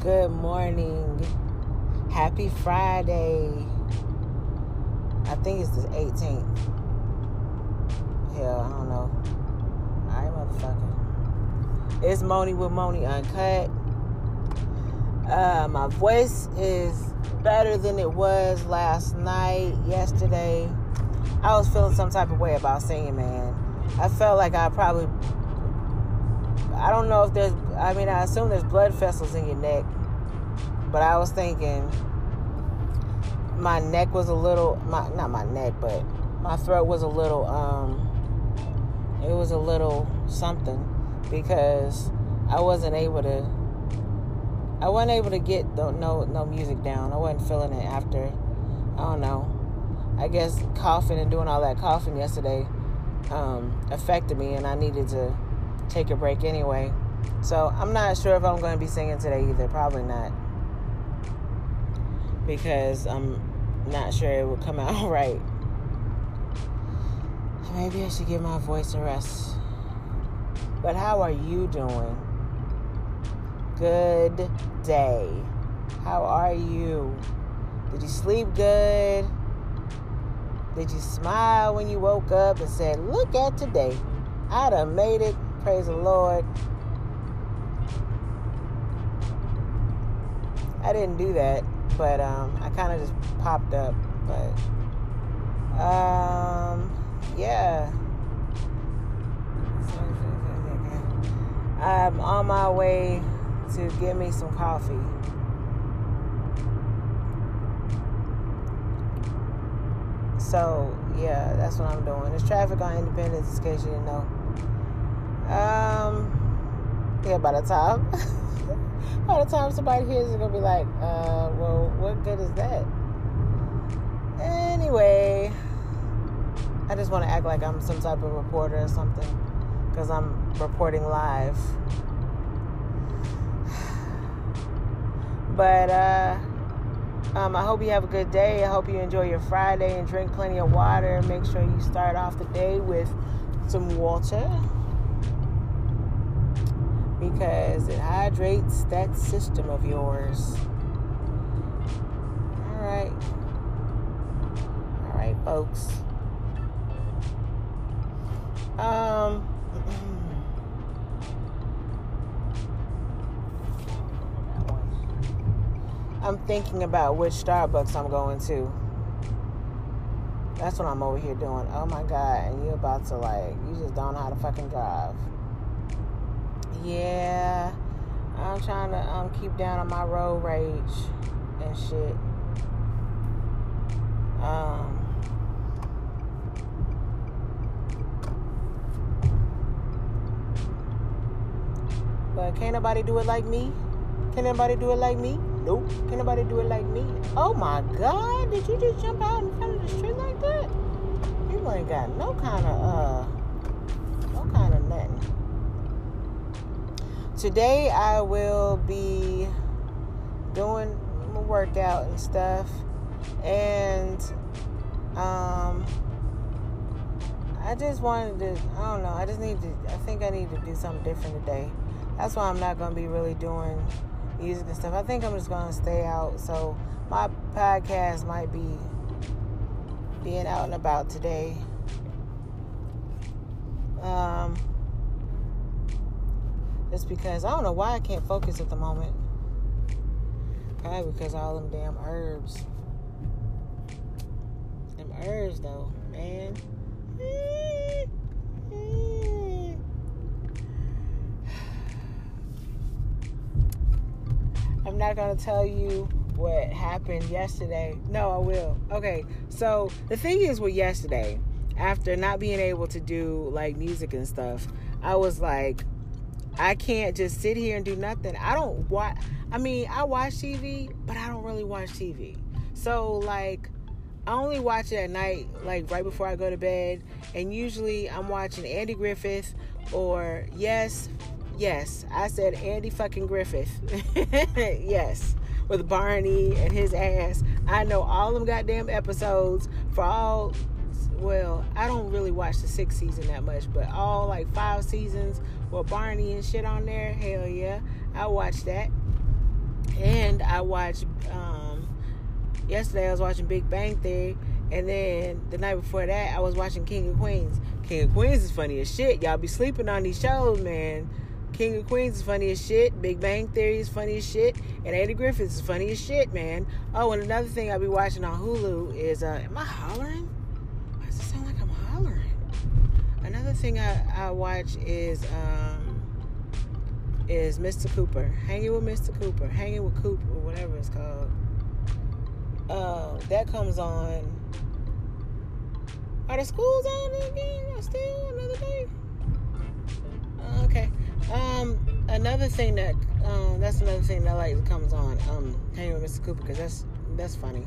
Good morning. Happy Friday. I think it's the 18th. Hell, I don't know. Alright, motherfucker. It's Moni with Moni Uncut. Uh, my voice is better than it was last night, yesterday. I was feeling some type of way about singing, man. I felt like I probably I don't know if there's I mean I assume there's blood vessels in your neck. But I was thinking my neck was a little my not my neck, but my throat was a little um it was a little something because I wasn't able to I wasn't able to get the, no no music down. I wasn't feeling it after I don't know. I guess coughing and doing all that coughing yesterday um, affected me, and I needed to take a break anyway. So I'm not sure if I'm going to be singing today either. Probably not. Because I'm not sure it will come out right. Maybe I should give my voice a rest. But how are you doing? Good day. How are you? Did you sleep good? Did you smile when you woke up and said, Look at today? I done made it. Praise the Lord. I didn't do that, but um, I kind of just popped up. But um, yeah. I'm on my way to get me some coffee. So yeah, that's what I'm doing. There's traffic on Independence, in case you didn't know. Um, yeah, by the time by the time somebody hears it, gonna be like, uh, well, what good is that? Anyway, I just want to act like I'm some type of reporter or something because I'm reporting live. But uh, um, I hope you have a good day. I hope you enjoy your Friday and drink plenty of water. Make sure you start off the day with some water because it hydrates that system of yours. All right. All right, folks. Um I'm thinking about which Starbucks I'm going to. That's what I'm over here doing. Oh my god, and you're about to like you just don't know how to fucking drive. Yeah. I'm trying to um keep down on my road rage and shit. Um But can't nobody do it like me? Can anybody do it like me? Nope. Can nobody do it like me? Oh my God! Did you just jump out in front of the street like that? You ain't got no kind of uh, no kind of nothing. Today I will be doing my workout and stuff, and um, I just wanted to. I don't know. I just need to. I think I need to do something different today. That's why I'm not gonna be really doing music and stuff. I think I'm just gonna stay out. So my podcast might be being out and about today. Um, just because I don't know why I can't focus at the moment. Probably because all them damn herbs. Them herbs though, man. I'm not to tell you what happened yesterday. No, I will. Okay, so the thing is with yesterday, after not being able to do like music and stuff, I was like, I can't just sit here and do nothing. I don't watch, I mean, I watch TV, but I don't really watch TV. So, like, I only watch it at night, like right before I go to bed. And usually I'm watching Andy Griffith or, yes, Yes, I said Andy fucking Griffith. yes, with Barney and his ass. I know all them goddamn episodes for all. Well, I don't really watch the sixth season that much, but all like five seasons with Barney and shit on there. Hell yeah, I watch that. And I watched um, yesterday. I was watching Big Bang Theory, and then the night before that, I was watching King of Queens. King of Queens is funny as shit. Y'all be sleeping on these shows, man. King of Queens is funny as shit. Big Bang Theory is funny as shit. And Andy Griffith is funny as shit, man. Oh, and another thing I'll be watching on Hulu is, uh, am I hollering? Another thing I, I watch is, um, is Mr. Cooper. Hanging with Mr. Cooper. Hanging with Cooper, whatever it's called. Uh, that comes on. Are the schools on again? Still another day? Okay. Um, another thing that um, that's another thing that like comes on um, hanging with Mr. Cooper because that's that's funny.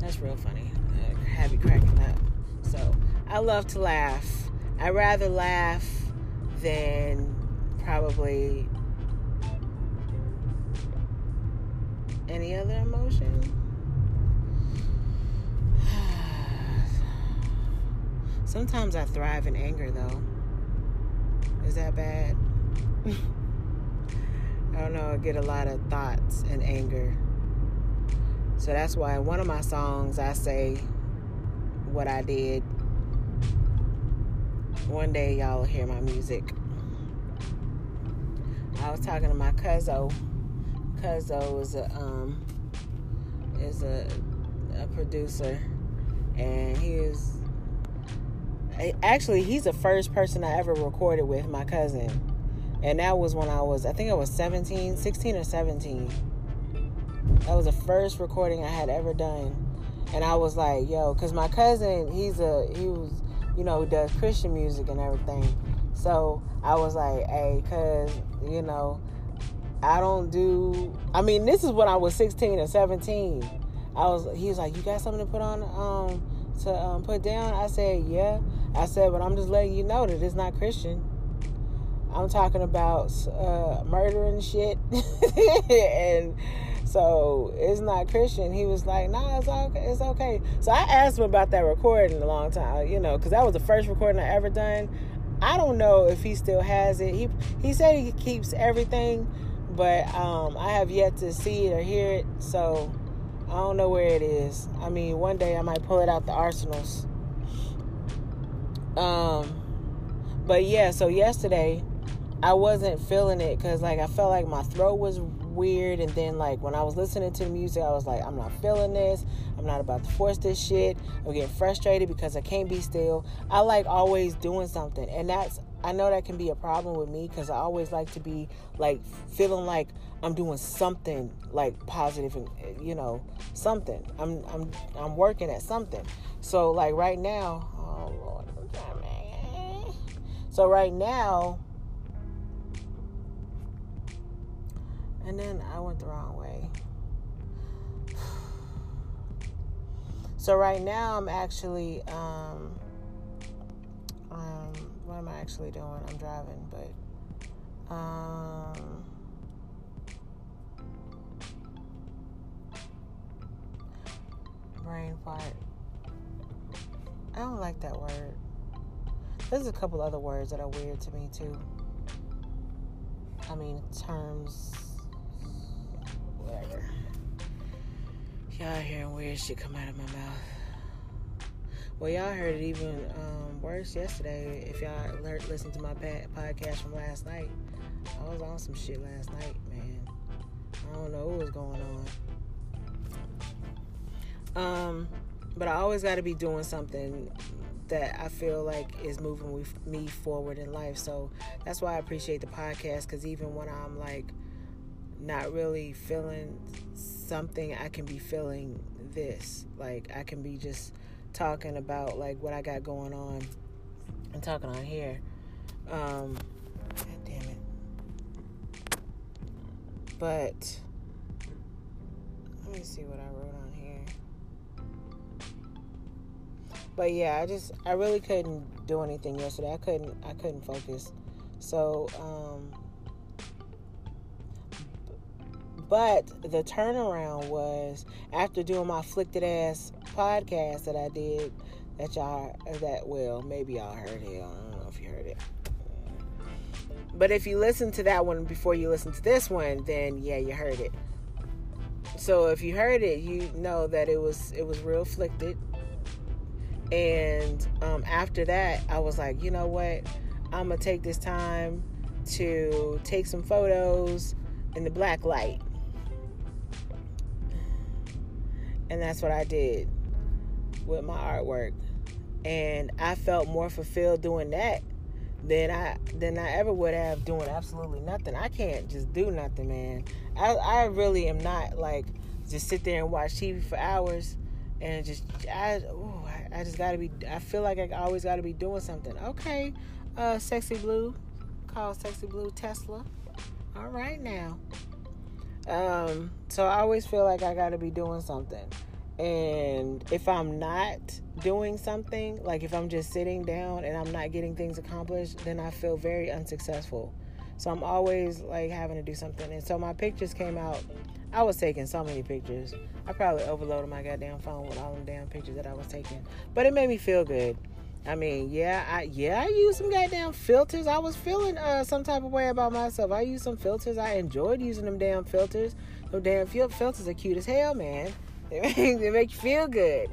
That's real funny. Uh, happy cracking up. So I love to laugh. I rather laugh than probably any other emotion. Sometimes I thrive in anger though. Is that bad? I don't know. I get a lot of thoughts and anger. So that's why in one of my songs I say what I did. One day y'all will hear my music. I was talking to my cousin. Cuzzo is a um is a a producer and he is actually he's the first person I ever recorded with my cousin. And that was when I was I think I was 17, 16 or 17. That was the first recording I had ever done. And I was like, yo, cuz my cousin, he's a he was you know, does Christian music and everything. So I was like, hey, cuz, you know, I don't do I mean, this is when I was 16 or 17. I was he was like, "You got something to put on um to um, put down?" I said, "Yeah." I said, "But I'm just letting you know that it's not Christian." I'm talking about uh, murder and shit, and so it's not Christian. He was like, "Nah, it's okay. It's okay." So I asked him about that recording a long time, you know, because that was the first recording I ever done. I don't know if he still has it. He he said he keeps everything, but um, I have yet to see it or hear it. So I don't know where it is. I mean, one day I might pull it out the arsenals. Um, but yeah. So yesterday I wasn't feeling it because like I felt like my throat was weird. And then like when I was listening to the music I was like I'm not feeling this. I'm not about to force this shit. I'm getting frustrated because I can't be still. I like always doing something. And that's I know that can be a problem with me because I always like to be like feeling like I'm doing something like positive and you know something. I'm I'm I'm working at something. So like right now oh lord so right now And then I went the wrong way. So right now I'm actually um um what am I actually doing? I'm driving, but um brain fart. I don't like that word. There's a couple other words that are weird to me too. I mean terms Y'all hearing weird shit come out of my mouth. Well, y'all heard it even um, worse yesterday. If y'all learned, listened to my podcast from last night, I was on some shit last night, man. I don't know what was going on. Um, but I always got to be doing something that I feel like is moving me forward in life. So that's why I appreciate the podcast because even when I'm like not really feeling something, I can be feeling this. Like I can be just talking about like what I got going on and talking on here. Um God damn it. But let me see what I wrote on here. But yeah, I just I really couldn't do anything yesterday. I couldn't I couldn't focus. So um but the turnaround was after doing my afflicted ass podcast that I did that y'all that well maybe y'all heard it I don't know if you heard it but if you listen to that one before you listen to this one, then yeah, you heard it. So if you heard it, you know that it was it was real afflicted. And um, after that, I was like, you know what? I'm gonna take this time to take some photos in the black light. And that's what I did with my artwork. And I felt more fulfilled doing that than I than I ever would have doing absolutely nothing. I can't just do nothing, man. I I really am not like just sit there and watch TV for hours and just I ooh, I, I just gotta be. I feel like I always gotta be doing something. Okay, uh, sexy blue, call sexy blue Tesla. All right now. Um, so I always feel like I gotta be doing something. And if I'm not doing something, like if I'm just sitting down and I'm not getting things accomplished, then I feel very unsuccessful. So I'm always like having to do something. And so my pictures came out. I was taking so many pictures. I probably overloaded my goddamn phone with all them damn pictures that I was taking. But it made me feel good. I mean, yeah, I yeah, I used some goddamn filters. I was feeling uh, some type of way about myself. I used some filters. I enjoyed using them damn filters. Them damn filters are cute as hell, man. They make, they make you feel good.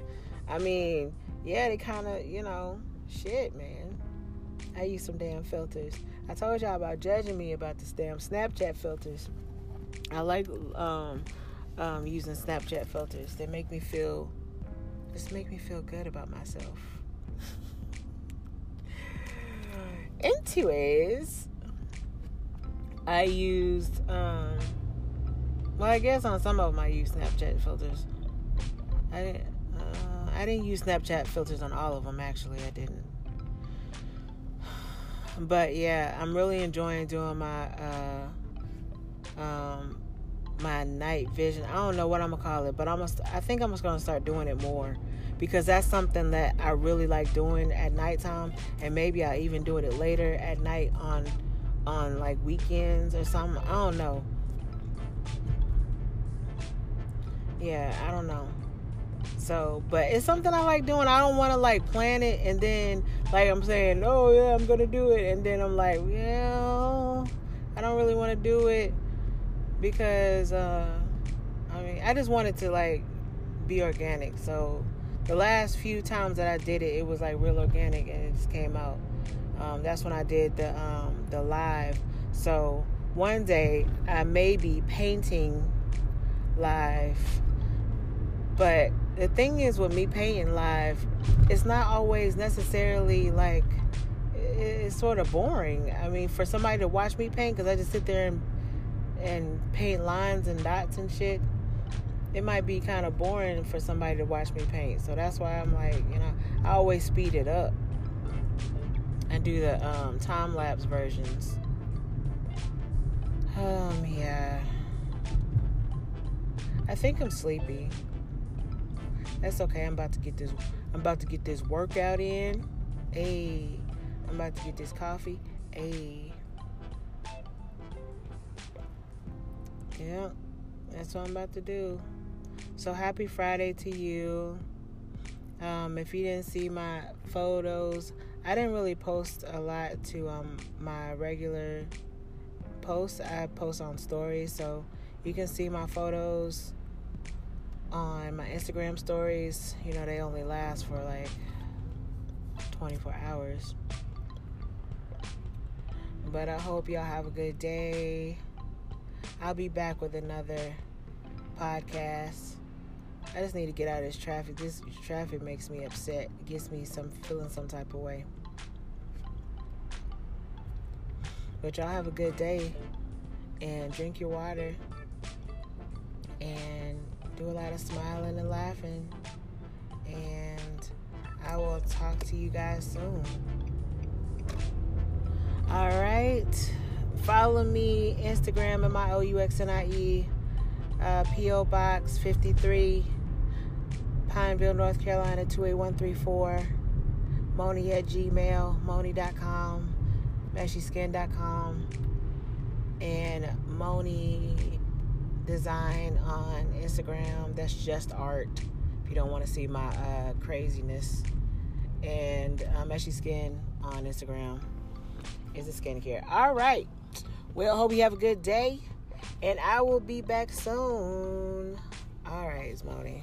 I mean, yeah, they kind of, you know, shit, man. I use some damn filters. I told y'all about judging me about this damn Snapchat filters. I like um, um, using Snapchat filters. They make me feel, just make me feel good about myself. Anyways, I used, um, well, I guess on some of them I used Snapchat filters. I didn't, uh, I didn't use Snapchat filters on all of them. Actually, I didn't. But yeah, I'm really enjoying doing my uh, um, my night vision. I don't know what I'm gonna call it, but I'm gonna, I think I'm just gonna start doing it more because that's something that I really like doing at nighttime, and maybe I even do it later at night on on like weekends or something. I don't know. Yeah, I don't know. So, but it's something I like doing. I don't want to like plan it and then like I'm saying, oh yeah, I'm gonna do it, and then I'm like, well, I don't really want to do it because uh, I mean, I just wanted to like be organic. So the last few times that I did it, it was like real organic and it just came out. Um, that's when I did the um, the live. So one day I may be painting live, but the thing is with me painting live, it's not always necessarily like it's sort of boring. I mean, for somebody to watch me paint, because I just sit there and and paint lines and dots and shit, it might be kind of boring for somebody to watch me paint. So that's why I'm like, you know, I always speed it up and do the um, time lapse versions. Um, yeah. I think I'm sleepy. That's okay. I'm about to get this. I'm about to get this workout in. Hey, I'm about to get this coffee. Hey. Yeah, that's what I'm about to do. So happy Friday to you. Um, if you didn't see my photos, I didn't really post a lot to um, my regular posts. I post on stories, so you can see my photos on my Instagram stories. You know, they only last for like 24 hours. But I hope y'all have a good day. I'll be back with another podcast. I just need to get out of this traffic. This traffic makes me upset. It gets me some feeling some type of way. But y'all have a good day and drink your water and do a lot of smiling and laughing. And I will talk to you guys soon. All right. Follow me Instagram at my O U X N I E, uh, P.O. Box 53, Pineville, North Carolina 28134. Moni at Gmail, Moni.com, meshyskin.com, and Moni design on Instagram. That's just art. If you don't want to see my uh, craziness, and um, Meshy Skin on Instagram. Is it skincare? All right. Well, hope you have a good day. And I will be back soon. All right, Moni.